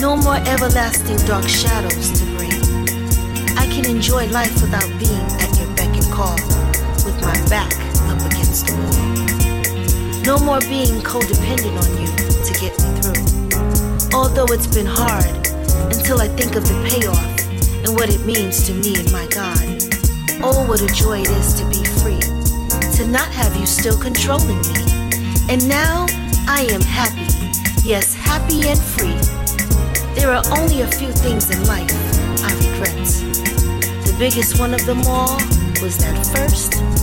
No more everlasting dark shadows to bring. I can enjoy life without being at your beck and call with my back up against the wall. No more being codependent on you to get me through. Although it's been hard until I think of the payoff and what it means to me and my God. Oh, what a joy it is to be free, to not have you still controlling me. And now I am happy, yes, happy and free. There are only a few things in life I regret. The biggest one of them all was that first